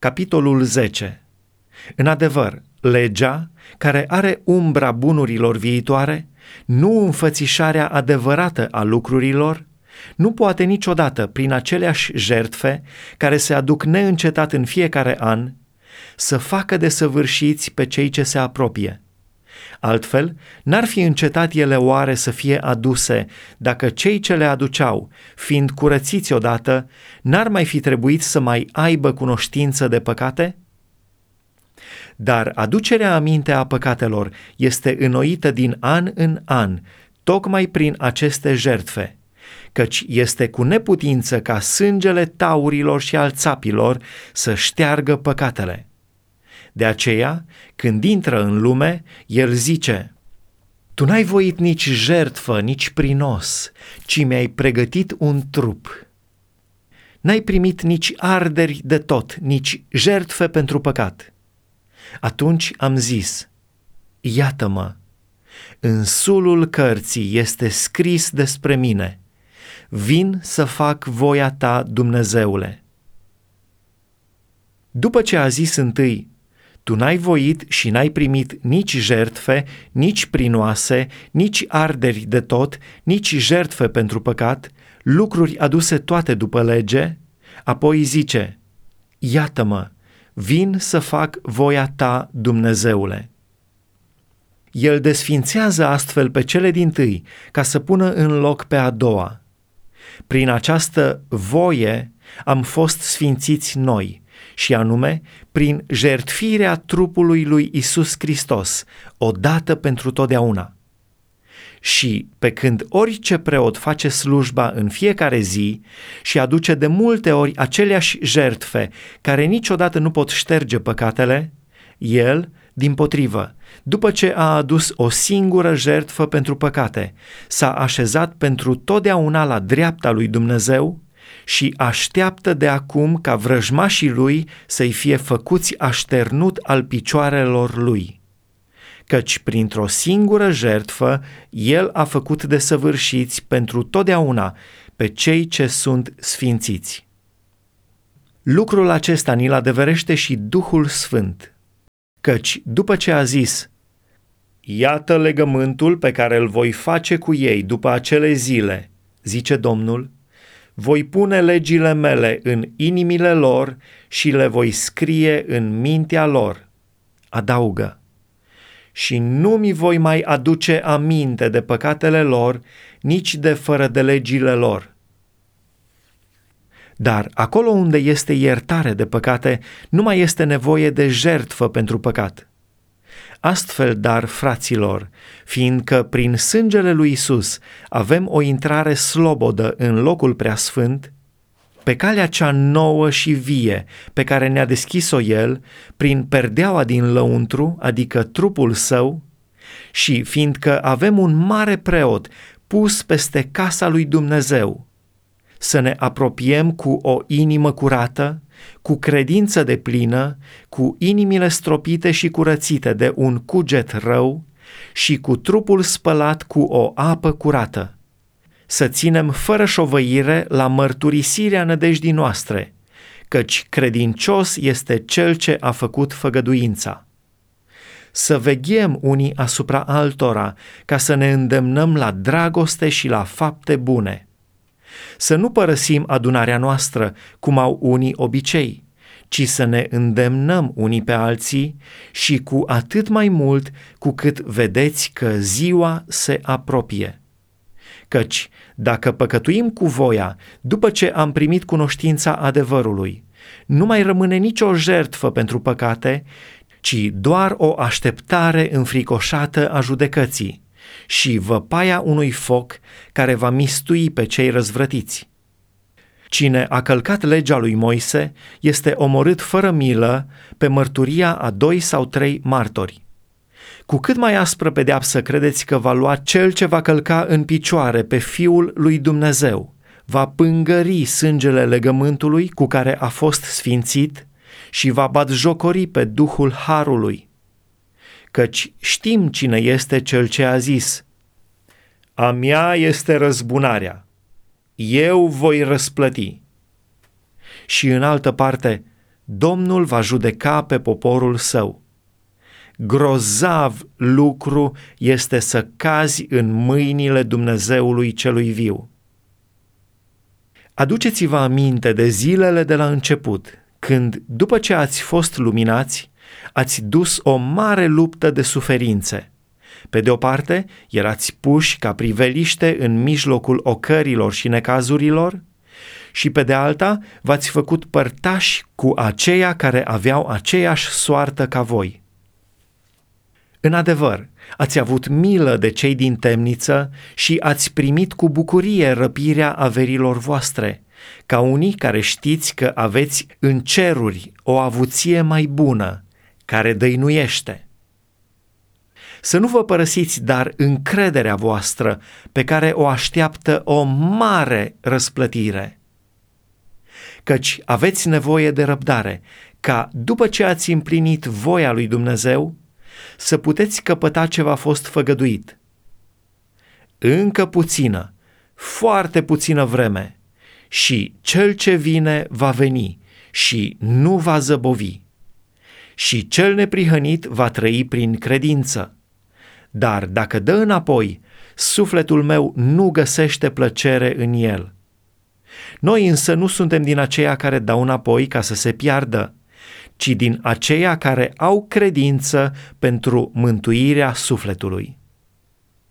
capitolul 10. În adevăr, legea, care are umbra bunurilor viitoare, nu înfățișarea adevărată a lucrurilor, nu poate niciodată, prin aceleași jertfe care se aduc neîncetat în fiecare an, să facă de săvârșiți pe cei ce se apropie. Altfel, n-ar fi încetat ele oare să fie aduse dacă cei ce le aduceau, fiind curățiți odată, n-ar mai fi trebuit să mai aibă cunoștință de păcate? Dar aducerea aminte a păcatelor este înnoită din an în an, tocmai prin aceste jertfe, căci este cu neputință ca sângele taurilor și al țapilor să șteargă păcatele. De aceea, când intră în lume, el zice, Tu n-ai voit nici jertfă, nici prinos, ci mi-ai pregătit un trup. N-ai primit nici arderi de tot, nici jertfe pentru păcat. Atunci am zis, Iată-mă, în sulul cărții este scris despre mine, vin să fac voia ta, Dumnezeule. După ce a zis întâi, tu n-ai voit și n-ai primit nici jertfe, nici prinoase, nici arderi de tot, nici jertfe pentru păcat, lucruri aduse toate după lege, apoi zice, Iată-mă, vin să fac voia ta, Dumnezeule. El desfințează astfel pe cele din tâi, ca să pună în loc pe a doua. Prin această voie am fost sfințiți noi, și anume prin jertfirea trupului lui Isus Hristos, odată pentru totdeauna. Și pe când orice preot face slujba în fiecare zi și aduce de multe ori aceleași jertfe care niciodată nu pot șterge păcatele, el, din potrivă, după ce a adus o singură jertfă pentru păcate, s-a așezat pentru totdeauna la dreapta lui Dumnezeu și așteaptă de acum ca vrăjmașii lui să-i fie făcuți așternut al picioarelor lui. Căci printr-o singură jertfă el a făcut de săvârșiți pentru totdeauna pe cei ce sunt sfințiți. Lucrul acesta ni-l adeverește și Duhul Sfânt, căci după ce a zis, Iată legământul pe care îl voi face cu ei după acele zile, zice Domnul, voi pune legile mele în inimile lor și le voi scrie în mintea lor. Adaugă. Și nu mi voi mai aduce aminte de păcatele lor, nici de fără de legile lor. Dar acolo unde este iertare de păcate, nu mai este nevoie de jertfă pentru păcat. Astfel, dar, fraților, fiindcă prin sângele lui Isus avem o intrare slobodă în locul preasfânt, pe calea cea nouă și vie pe care ne-a deschis-o El, prin perdeaua din lăuntru, adică trupul său, și fiindcă avem un mare preot pus peste casa lui Dumnezeu, să ne apropiem cu o inimă curată, cu credință de plină, cu inimile stropite și curățite de un cuget rău și cu trupul spălat cu o apă curată. Să ținem fără șovăire la mărturisirea nădejdii noastre, căci credincios este cel ce a făcut făgăduința. Să veghem unii asupra altora, ca să ne îndemnăm la dragoste și la fapte bune – să nu părăsim adunarea noastră, cum au unii obicei, ci să ne îndemnăm unii pe alții și cu atât mai mult cu cât vedeți că ziua se apropie. Căci, dacă păcătuim cu voia după ce am primit cunoștința adevărului, nu mai rămâne nicio jertfă pentru păcate, ci doar o așteptare înfricoșată a judecății și văpaia unui foc care va mistui pe cei răzvrătiți. Cine a călcat legea lui Moise este omorât fără milă pe mărturia a doi sau trei martori. Cu cât mai aspră pedeapsă credeți că va lua cel ce va călca în picioare pe Fiul lui Dumnezeu, va pângări sângele legământului cu care a fost sfințit și va batjocori pe Duhul Harului căci știm cine este cel ce a zis, A mea este răzbunarea, eu voi răsplăti. Și în altă parte, Domnul va judeca pe poporul său. Grozav lucru este să cazi în mâinile Dumnezeului celui viu. Aduceți-vă aminte de zilele de la început, când, după ce ați fost luminați, ați dus o mare luptă de suferințe. Pe de o parte, erați puși ca priveliște în mijlocul ocărilor și necazurilor, și pe de alta, v-ați făcut părtași cu aceia care aveau aceeași soartă ca voi. În adevăr, ați avut milă de cei din temniță și ați primit cu bucurie răpirea averilor voastre, ca unii care știți că aveți în ceruri o avuție mai bună, care dăinuiește. Să nu vă părăsiți dar încrederea voastră, pe care o așteaptă o mare răsplătire. Căci aveți nevoie de răbdare, ca după ce ați împlinit voia lui Dumnezeu, să puteți căpăta ce v-a fost făgăduit. Încă puțină, foarte puțină vreme, și cel ce vine va veni și nu va zăbovi. Și cel neprihănit va trăi prin credință. Dar dacă dă înapoi, sufletul meu nu găsește plăcere în el. Noi însă nu suntem din aceia care dau înapoi ca să se piardă, ci din aceia care au credință pentru mântuirea sufletului.